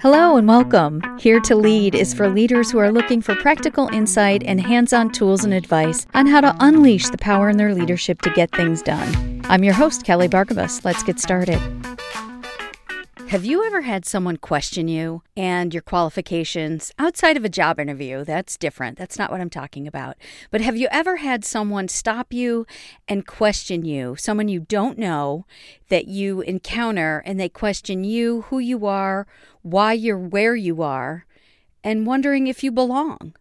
Hello and welcome. Here to Lead is for leaders who are looking for practical insight and hands on tools and advice on how to unleash the power in their leadership to get things done. I'm your host, Kelly Bargabos. Let's get started. Have you ever had someone question you and your qualifications outside of a job interview? That's different. That's not what I'm talking about. But have you ever had someone stop you and question you, someone you don't know that you encounter, and they question you, who you are, why you're where you are, and wondering if you belong?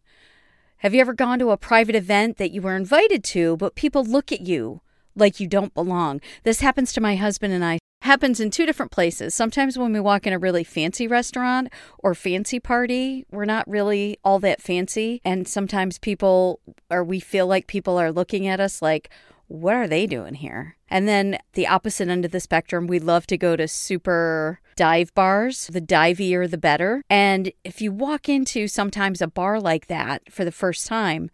Have you ever gone to a private event that you were invited to, but people look at you like you don't belong? This happens to my husband and I happens in two different places. Sometimes when we walk in a really fancy restaurant or fancy party, we're not really all that fancy. And sometimes people, or we feel like people are looking at us like, what are they doing here? And then the opposite end of the spectrum, we love to go to super dive bars. The divier, the better. And if you walk into sometimes a bar like that for the first time,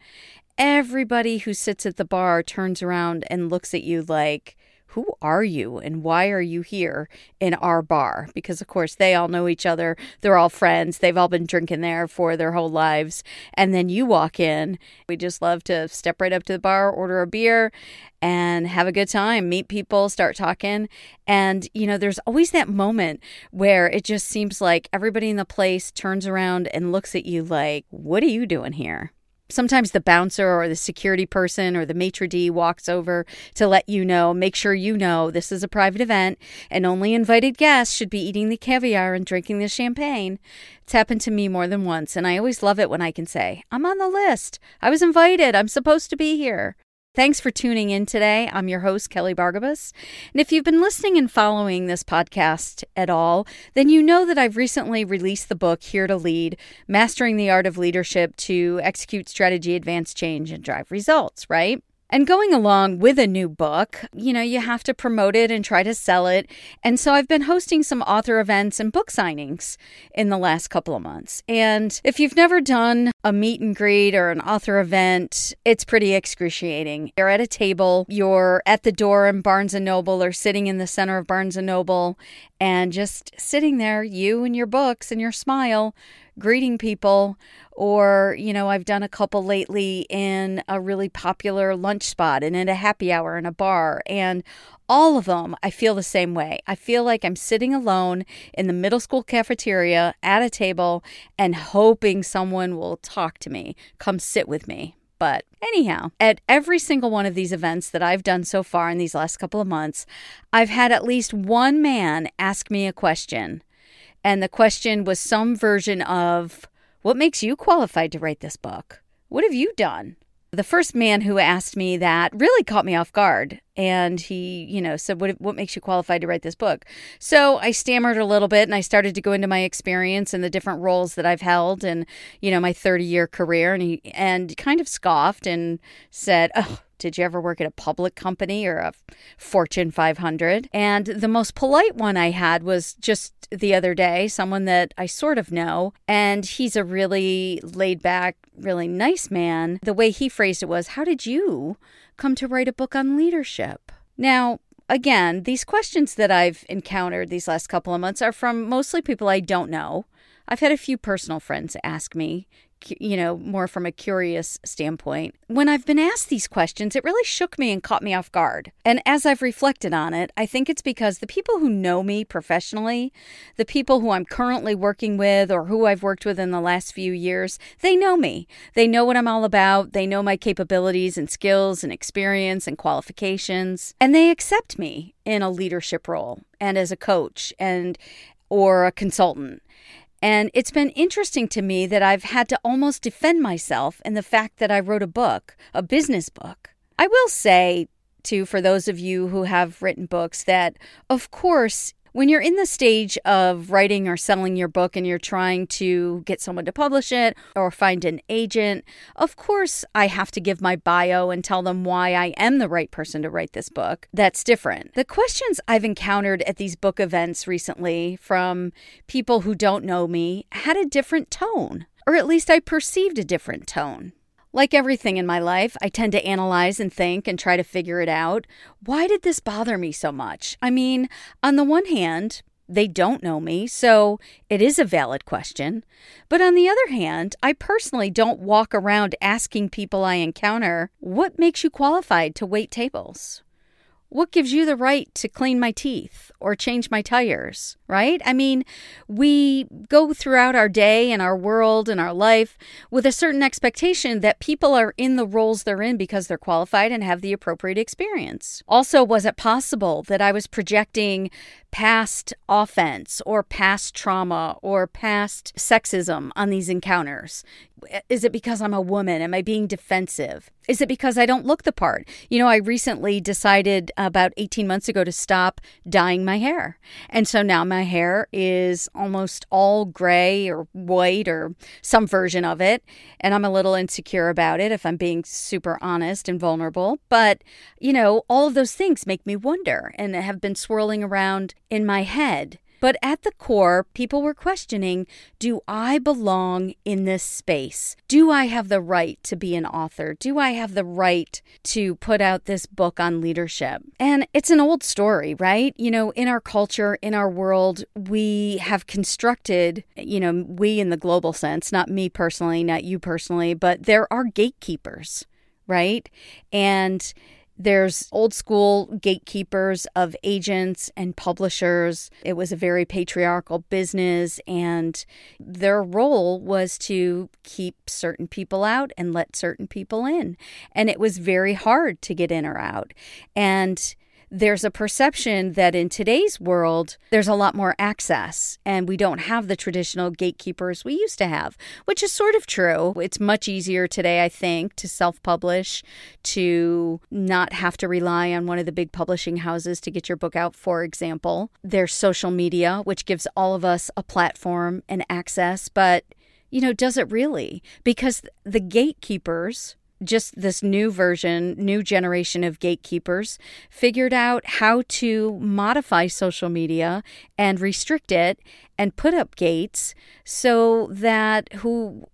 everybody who sits at the bar turns around and looks at you like, who are you and why are you here in our bar? Because, of course, they all know each other. They're all friends. They've all been drinking there for their whole lives. And then you walk in. We just love to step right up to the bar, order a beer, and have a good time, meet people, start talking. And, you know, there's always that moment where it just seems like everybody in the place turns around and looks at you like, what are you doing here? Sometimes the bouncer or the security person or the maitre d walks over to let you know, make sure you know this is a private event and only invited guests should be eating the caviar and drinking the champagne. It's happened to me more than once, and I always love it when I can say, I'm on the list. I was invited. I'm supposed to be here. Thanks for tuning in today. I'm your host, Kelly Bargabos. And if you've been listening and following this podcast at all, then you know that I've recently released the book, Here to Lead Mastering the Art of Leadership to Execute Strategy, Advance Change, and Drive Results, right? And going along with a new book, you know, you have to promote it and try to sell it. And so I've been hosting some author events and book signings in the last couple of months. And if you've never done a meet and greet or an author event, it's pretty excruciating. You're at a table, you're at the door in Barnes and Noble or sitting in the center of Barnes and Noble and just sitting there, you and your books and your smile, greeting people or, you know, I've done a couple lately in a really popular lunch spot and in a happy hour in a bar. And all of them, I feel the same way. I feel like I'm sitting alone in the middle school cafeteria at a table and hoping someone will talk to me, come sit with me. But anyhow, at every single one of these events that I've done so far in these last couple of months, I've had at least one man ask me a question. And the question was some version of, what makes you qualified to write this book? What have you done? The first man who asked me that really caught me off guard. And he, you know, said, what, what makes you qualified to write this book? So I stammered a little bit and I started to go into my experience and the different roles that I've held and, you know, my 30 year career. And he and kind of scoffed and said, Oh, did you ever work at a public company or a Fortune 500? And the most polite one I had was just the other day, someone that I sort of know, and he's a really laid back, really nice man. The way he phrased it was, How did you come to write a book on leadership? Now, again, these questions that I've encountered these last couple of months are from mostly people I don't know. I've had a few personal friends ask me, you know, more from a curious standpoint. When I've been asked these questions, it really shook me and caught me off guard. And as I've reflected on it, I think it's because the people who know me professionally, the people who I'm currently working with or who I've worked with in the last few years, they know me. They know what I'm all about. They know my capabilities and skills and experience and qualifications, and they accept me in a leadership role and as a coach and or a consultant. And it's been interesting to me that I've had to almost defend myself in the fact that I wrote a book, a business book. I will say, too, for those of you who have written books, that of course when you're in the stage of writing or selling your book and you're trying to get someone to publish it or find an agent, of course, I have to give my bio and tell them why I am the right person to write this book. That's different. The questions I've encountered at these book events recently from people who don't know me had a different tone, or at least I perceived a different tone. Like everything in my life, I tend to analyze and think and try to figure it out. Why did this bother me so much? I mean, on the one hand, they don't know me, so it is a valid question. But on the other hand, I personally don't walk around asking people I encounter, What makes you qualified to wait tables? What gives you the right to clean my teeth or change my tires, right? I mean, we go throughout our day and our world and our life with a certain expectation that people are in the roles they're in because they're qualified and have the appropriate experience. Also, was it possible that I was projecting past offense or past trauma or past sexism on these encounters? Is it because I'm a woman? Am I being defensive? Is it because I don't look the part? You know, I recently decided about 18 months ago to stop dyeing my hair. And so now my hair is almost all gray or white or some version of it. And I'm a little insecure about it if I'm being super honest and vulnerable. But, you know, all of those things make me wonder and have been swirling around in my head. But at the core, people were questioning do I belong in this space? Do I have the right to be an author? Do I have the right to put out this book on leadership? And it's an old story, right? You know, in our culture, in our world, we have constructed, you know, we in the global sense, not me personally, not you personally, but there are gatekeepers, right? And there's old school gatekeepers of agents and publishers. It was a very patriarchal business, and their role was to keep certain people out and let certain people in. And it was very hard to get in or out. And there's a perception that in today's world, there's a lot more access and we don't have the traditional gatekeepers we used to have, which is sort of true. It's much easier today, I think, to self publish, to not have to rely on one of the big publishing houses to get your book out, for example. There's social media, which gives all of us a platform and access, but you know, does it really? Because the gatekeepers just this new version, new generation of gatekeepers figured out how to modify social media and restrict it and put up gates so that who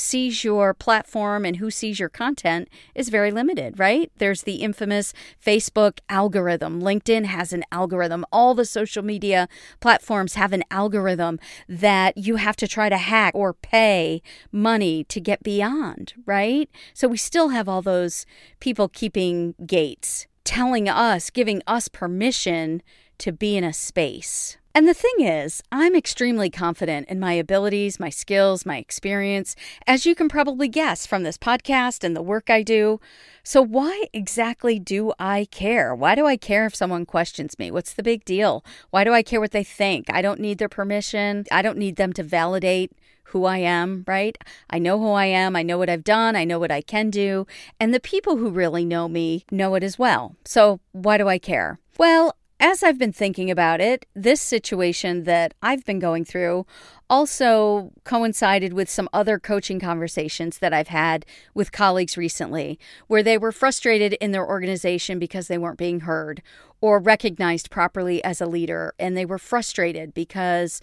sees your platform and who sees your content is very limited, right? There's the infamous Facebook algorithm. LinkedIn has an algorithm. All the social media platforms have an algorithm that you have to try to hack or pay money to get beyond, right? So we still have all those people keeping gates, telling us, giving us permission to be in a space. And the thing is, I'm extremely confident in my abilities, my skills, my experience, as you can probably guess from this podcast and the work I do. So, why exactly do I care? Why do I care if someone questions me? What's the big deal? Why do I care what they think? I don't need their permission. I don't need them to validate who I am, right? I know who I am. I know what I've done. I know what I can do. And the people who really know me know it as well. So, why do I care? Well, as I've been thinking about it, this situation that I've been going through also coincided with some other coaching conversations that I've had with colleagues recently, where they were frustrated in their organization because they weren't being heard or recognized properly as a leader. And they were frustrated because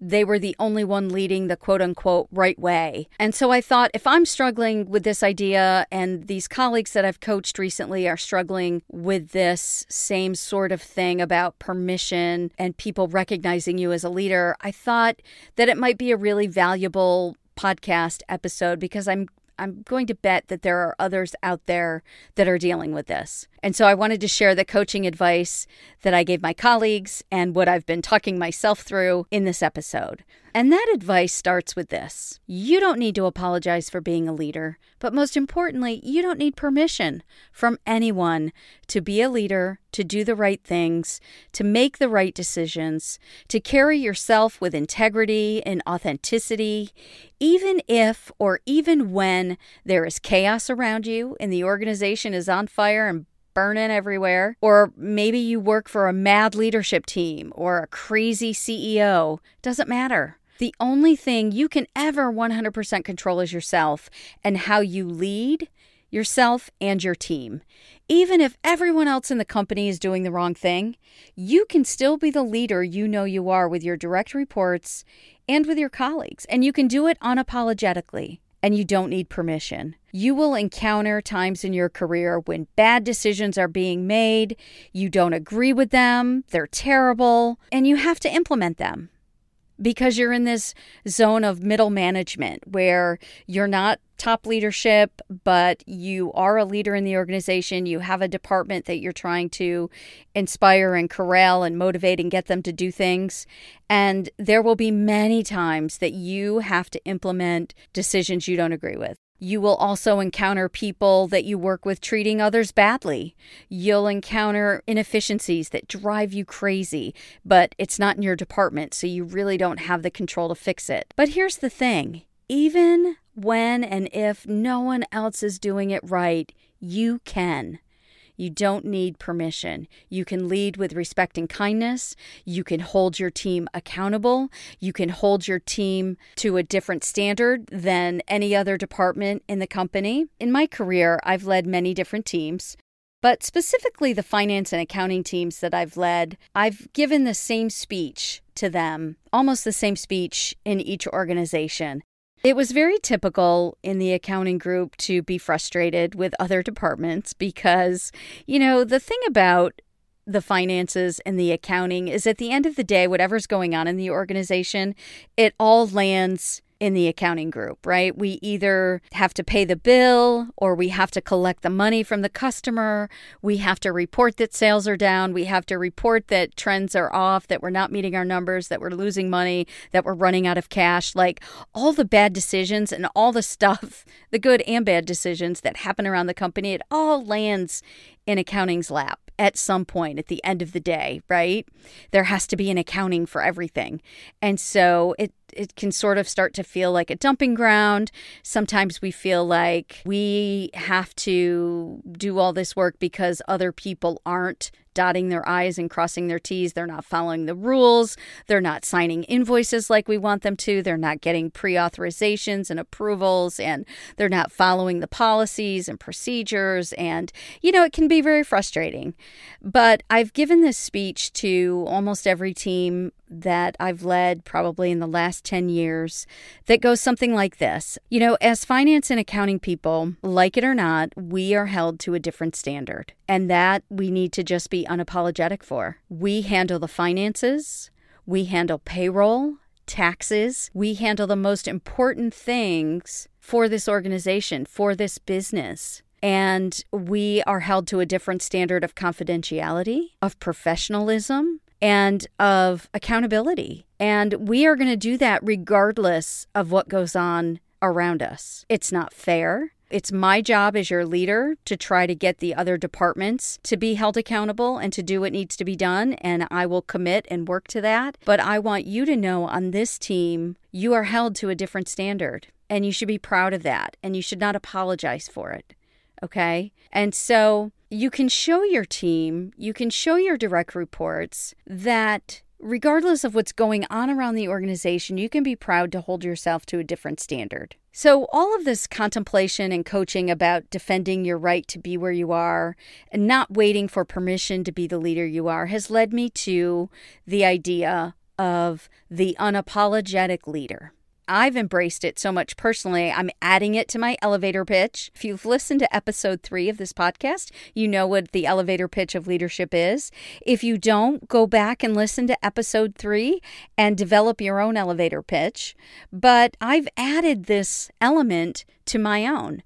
they were the only one leading the quote unquote right way. And so I thought if I'm struggling with this idea and these colleagues that I've coached recently are struggling with this same sort of thing about permission and people recognizing you as a leader, I thought that it might be a really valuable podcast episode because I'm I'm going to bet that there are others out there that are dealing with this. And so I wanted to share the coaching advice that I gave my colleagues and what I've been talking myself through in this episode. And that advice starts with this You don't need to apologize for being a leader, but most importantly, you don't need permission from anyone to be a leader, to do the right things, to make the right decisions, to carry yourself with integrity and authenticity, even if or even when there is chaos around you and the organization is on fire and burning everywhere. Or maybe you work for a mad leadership team or a crazy CEO. Doesn't matter. The only thing you can ever 100% control is yourself and how you lead yourself and your team. Even if everyone else in the company is doing the wrong thing, you can still be the leader you know you are with your direct reports and with your colleagues, and you can do it unapologetically. and you don't need permission. You will encounter times in your career when bad decisions are being made, you don't agree with them, they're terrible, and you have to implement them because you're in this zone of middle management where you're not top leadership, but you are a leader in the organization. You have a department that you're trying to inspire and corral and motivate and get them to do things. And there will be many times that you have to implement decisions you don't agree with. You will also encounter people that you work with treating others badly. You'll encounter inefficiencies that drive you crazy, but it's not in your department, so you really don't have the control to fix it. But here's the thing even when and if no one else is doing it right, you can. You don't need permission. You can lead with respect and kindness. You can hold your team accountable. You can hold your team to a different standard than any other department in the company. In my career, I've led many different teams. But specifically, the finance and accounting teams that I've led, I've given the same speech to them, almost the same speech in each organization. It was very typical in the accounting group to be frustrated with other departments because, you know, the thing about the finances and the accounting is at the end of the day, whatever's going on in the organization, it all lands in the accounting group, right? We either have to pay the bill or we have to collect the money from the customer. We have to report that sales are down. We have to report that trends are off, that we're not meeting our numbers, that we're losing money, that we're running out of cash. Like all the bad decisions and all the stuff, the good and bad decisions that happen around the company, it all lands in accounting's lap at some point at the end of the day, right? There has to be an accounting for everything. And so it it can sort of start to feel like a dumping ground. Sometimes we feel like we have to do all this work because other people aren't dotting their I's and crossing their T's. They're not following the rules. They're not signing invoices like we want them to. They're not getting pre authorizations and approvals, and they're not following the policies and procedures. And, you know, it can be very frustrating. But I've given this speech to almost every team that I've led probably in the last 10 years that goes something like this. You know, as finance and accounting people, like it or not, we are held to a different standard, and that we need to just be unapologetic for. We handle the finances, we handle payroll, taxes, we handle the most important things for this organization, for this business. And we are held to a different standard of confidentiality, of professionalism, and of accountability. And we are going to do that regardless of what goes on around us. It's not fair. It's my job as your leader to try to get the other departments to be held accountable and to do what needs to be done. And I will commit and work to that. But I want you to know on this team, you are held to a different standard. And you should be proud of that. And you should not apologize for it. Okay. And so you can show your team, you can show your direct reports that regardless of what's going on around the organization, you can be proud to hold yourself to a different standard. So, all of this contemplation and coaching about defending your right to be where you are and not waiting for permission to be the leader you are has led me to the idea of the unapologetic leader. I've embraced it so much personally. I'm adding it to my elevator pitch. If you've listened to episode three of this podcast, you know what the elevator pitch of leadership is. If you don't, go back and listen to episode three and develop your own elevator pitch. But I've added this element to my own.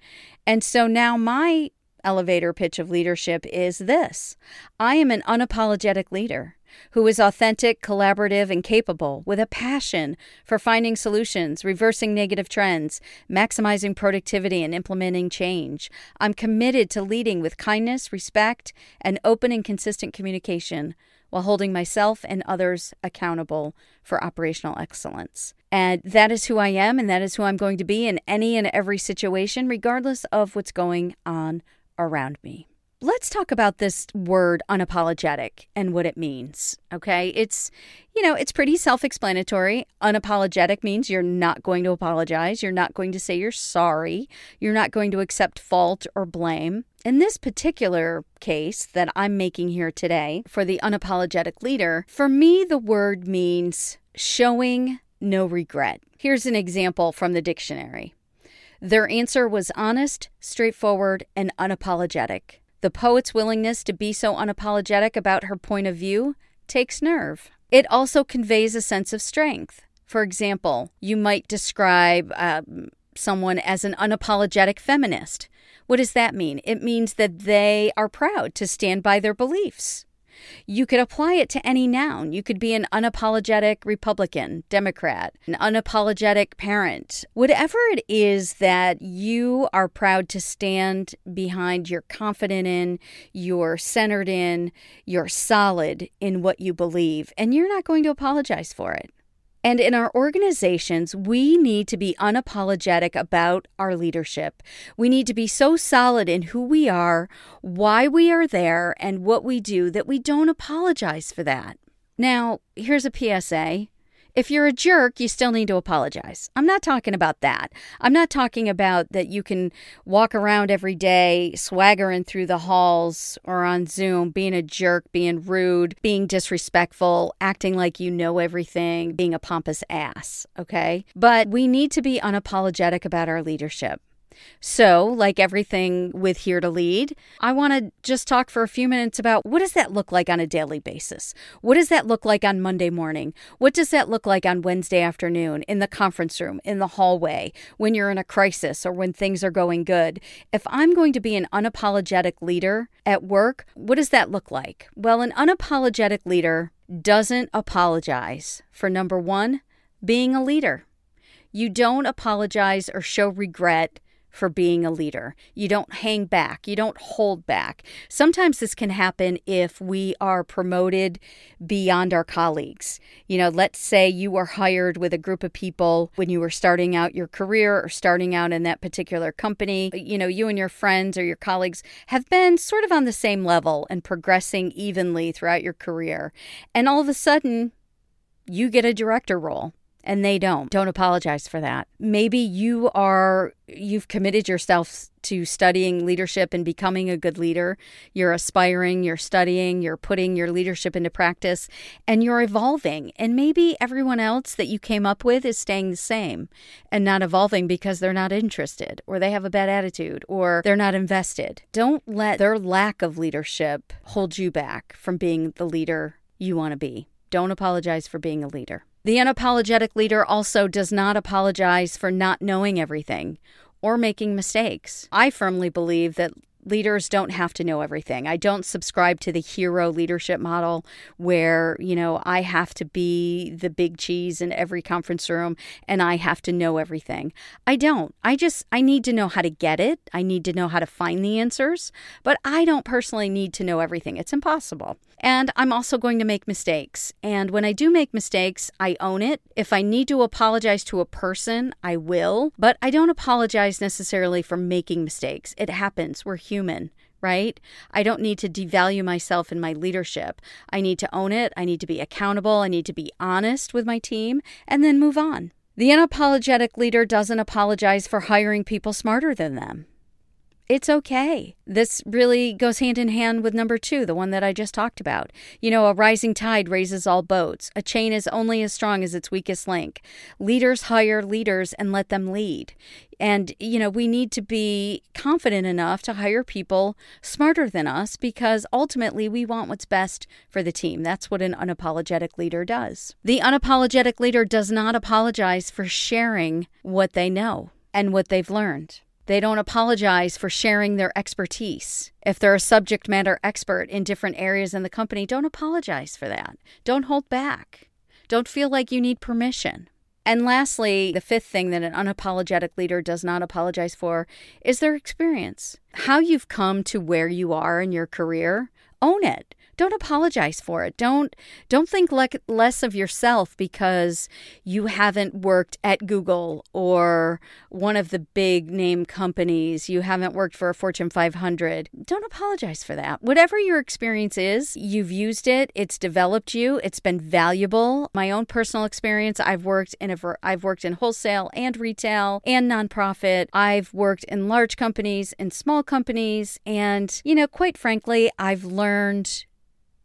And so now my elevator pitch of leadership is this I am an unapologetic leader who is authentic, collaborative, and capable, with a passion for finding solutions, reversing negative trends, maximizing productivity, and implementing change. I'm committed to leading with kindness, respect, and open and consistent communication while holding myself and others accountable for operational excellence. And that is who I am, and that is who I'm going to be in any and every situation, regardless of what's going on around me let's talk about this word unapologetic and what it means. Okay. It's, you know, it's pretty self explanatory. Unapologetic means you're not going to apologize. You're not going to say you're sorry. You're not going to accept fault or blame. In this particular case that I'm making here today for the unapologetic leader, for me, the word means showing no regret. Here's an example from the dictionary Their answer was honest, straightforward, and unapologetic. The poet's willingness to be so unapologetic about her point of view takes nerve. It also conveys a sense of strength. For example, you might describe uh, someone as an unapologetic feminist. What does that mean? It means that they are proud to stand by their beliefs. You could apply it to any noun. You could be an unapologetic Republican, Democrat, an unapologetic parent. Whatever it is that you are proud to stand behind, you're confident in, you're centered in, you're solid in what you believe, and you're not going to apologize for it. And in our organizations, we need to be unapologetic about our leadership. We need to be so solid in who we are, why we are there, and what we do that we don't apologize for that. Now, here's a PSA if you're a jerk, you still need to apologize. I'm not talking about that. I'm not talking about that you can walk around every day swaggering through the halls or on Zoom, being a jerk, being rude, being disrespectful, acting like you know everything, being a pompous ass, okay? But we need to be unapologetic about our leadership. So, like everything with Here to Lead, I want to just talk for a few minutes about what does that look like on a daily basis? What does that look like on Monday morning? What does that look like on Wednesday afternoon in the conference room, in the hallway, when you're in a crisis or when things are going good? If I'm going to be an unapologetic leader at work, what does that look like? Well, an unapologetic leader doesn't apologize for number 1, being a leader. You don't apologize or show regret for being a leader. You don't hang back, you don't hold back. Sometimes this can happen if we are promoted beyond our colleagues. You know, let's say you were hired with a group of people when you were starting out your career or starting out in that particular company. You know, you and your friends or your colleagues have been sort of on the same level and progressing evenly throughout your career. And all of a sudden, you get a director role and they don't. Don't apologize for that. Maybe you are you've committed yourself to studying leadership and becoming a good leader. You're aspiring, you're studying, you're putting your leadership into practice and you're evolving. And maybe everyone else that you came up with is staying the same and not evolving because they're not interested or they have a bad attitude or they're not invested. Don't let their lack of leadership hold you back from being the leader you want to be. Don't apologize for being a leader. The unapologetic leader also does not apologize for not knowing everything or making mistakes. I firmly believe that leaders don't have to know everything. I don't subscribe to the hero leadership model where, you know, I have to be the big cheese in every conference room and I have to know everything. I don't. I just I need to know how to get it. I need to know how to find the answers, but I don't personally need to know everything. It's impossible. And I'm also going to make mistakes. And when I do make mistakes, I own it. If I need to apologize to a person, I will, but I don't apologize necessarily for making mistakes. It happens. We're human, right? I don't need to devalue myself in my leadership. I need to own it. I need to be accountable. I need to be honest with my team and then move on. The unapologetic leader doesn't apologize for hiring people smarter than them. It's okay. This really goes hand in hand with number two, the one that I just talked about. You know, a rising tide raises all boats. A chain is only as strong as its weakest link. Leaders hire leaders and let them lead. And, you know, we need to be confident enough to hire people smarter than us because ultimately we want what's best for the team. That's what an unapologetic leader does. The unapologetic leader does not apologize for sharing what they know and what they've learned. They don't apologize for sharing their expertise. If they're a subject matter expert in different areas in the company, don't apologize for that. Don't hold back. Don't feel like you need permission. And lastly, the fifth thing that an unapologetic leader does not apologize for is their experience. How you've come to where you are in your career, own it don't apologize for it. Don't don't think le- less of yourself because you haven't worked at Google or one of the big name companies. You haven't worked for a Fortune 500. Don't apologize for that. Whatever your experience is, you've used it. It's developed you. It's been valuable. My own personal experience, I've worked in a I've worked in wholesale and retail and nonprofit. I've worked in large companies and small companies and you know, quite frankly, I've learned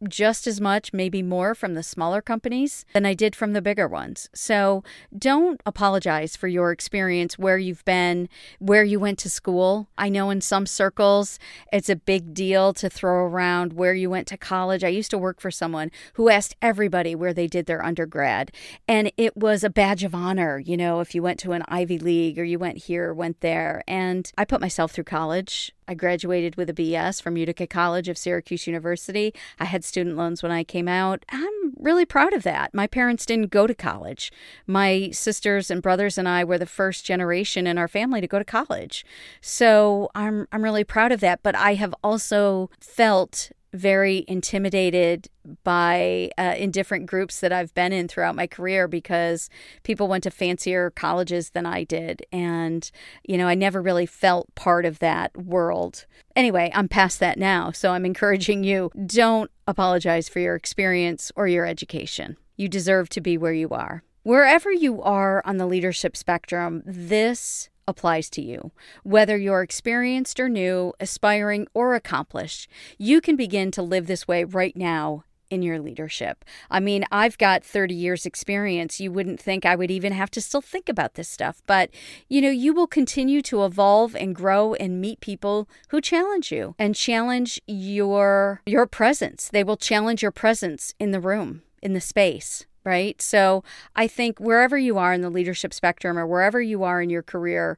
just as much, maybe more from the smaller companies than I did from the bigger ones. So don't apologize for your experience, where you've been, where you went to school. I know in some circles it's a big deal to throw around where you went to college. I used to work for someone who asked everybody where they did their undergrad, and it was a badge of honor, you know, if you went to an Ivy League or you went here, or went there. And I put myself through college. I graduated with a BS from Utica College of Syracuse University. I had student loans when I came out. I'm really proud of that. My parents didn't go to college. My sisters and brothers and I were the first generation in our family to go to college. So I'm I'm really proud of that, but I have also felt very intimidated by uh, in different groups that I've been in throughout my career because people went to fancier colleges than I did and you know I never really felt part of that world. Anyway, I'm past that now, so I'm encouraging you don't apologize for your experience or your education. You deserve to be where you are. Wherever you are on the leadership spectrum, this applies to you. Whether you're experienced or new, aspiring or accomplished, you can begin to live this way right now in your leadership. I mean, I've got 30 years experience. You wouldn't think I would even have to still think about this stuff, but you know, you will continue to evolve and grow and meet people who challenge you and challenge your your presence. They will challenge your presence in the room, in the space right? So I think wherever you are in the leadership spectrum or wherever you are in your career,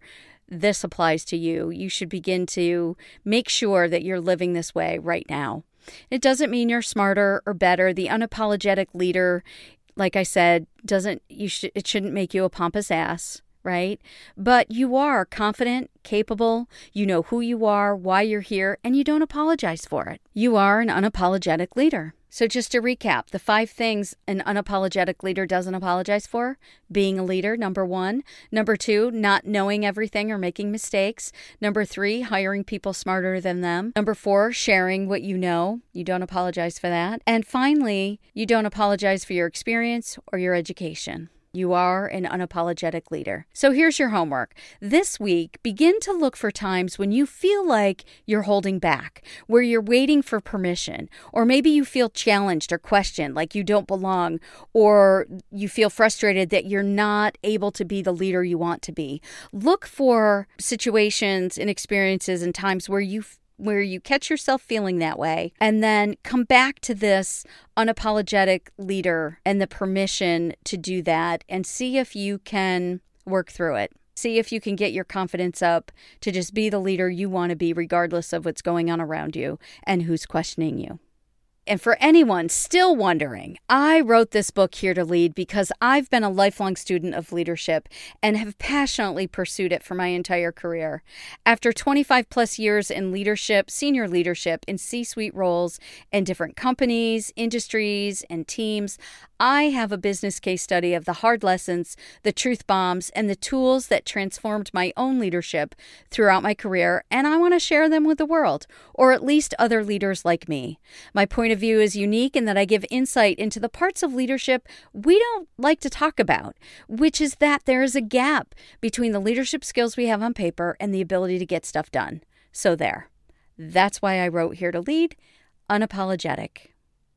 this applies to you. You should begin to make sure that you're living this way right now. It doesn't mean you're smarter or better. The unapologetic leader, like I said, doesn't you should it shouldn't make you a pompous ass right? But you are confident, capable, you know who you are, why you're here, and you don't apologize for it. You are an unapologetic leader. So, just to recap, the five things an unapologetic leader doesn't apologize for being a leader, number one. Number two, not knowing everything or making mistakes. Number three, hiring people smarter than them. Number four, sharing what you know. You don't apologize for that. And finally, you don't apologize for your experience or your education. You are an unapologetic leader. So here's your homework. This week, begin to look for times when you feel like you're holding back, where you're waiting for permission, or maybe you feel challenged or questioned, like you don't belong, or you feel frustrated that you're not able to be the leader you want to be. Look for situations and experiences and times where you where you catch yourself feeling that way and then come back to this unapologetic leader and the permission to do that and see if you can work through it. See if you can get your confidence up to just be the leader you want to be, regardless of what's going on around you and who's questioning you. And for anyone still wondering, I wrote this book here to lead because I've been a lifelong student of leadership and have passionately pursued it for my entire career. After 25 plus years in leadership, senior leadership in C suite roles in different companies, industries, and teams, I have a business case study of the hard lessons, the truth bombs, and the tools that transformed my own leadership throughout my career, and I want to share them with the world, or at least other leaders like me. My point of view is unique in that I give insight into the parts of leadership we don't like to talk about, which is that there is a gap between the leadership skills we have on paper and the ability to get stuff done. So, there. That's why I wrote Here to Lead Unapologetic.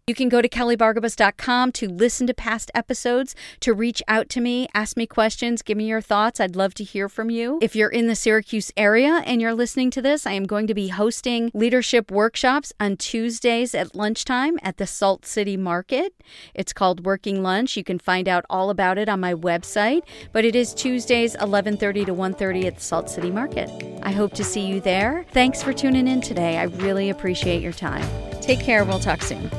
You can go to kellybargabos.com to listen to past episodes, to reach out to me, ask me questions, give me your thoughts. I'd love to hear from you. If you're in the Syracuse area and you're listening to this, I am going to be hosting leadership workshops on Tuesdays at lunchtime at the Salt City Market. It's called Working Lunch. You can find out all about it on my website, but it is Tuesdays 11:30 to 1:30 at the Salt City Market. I hope to see you there. Thanks for tuning in today. I really appreciate your time. Take care. We'll talk soon.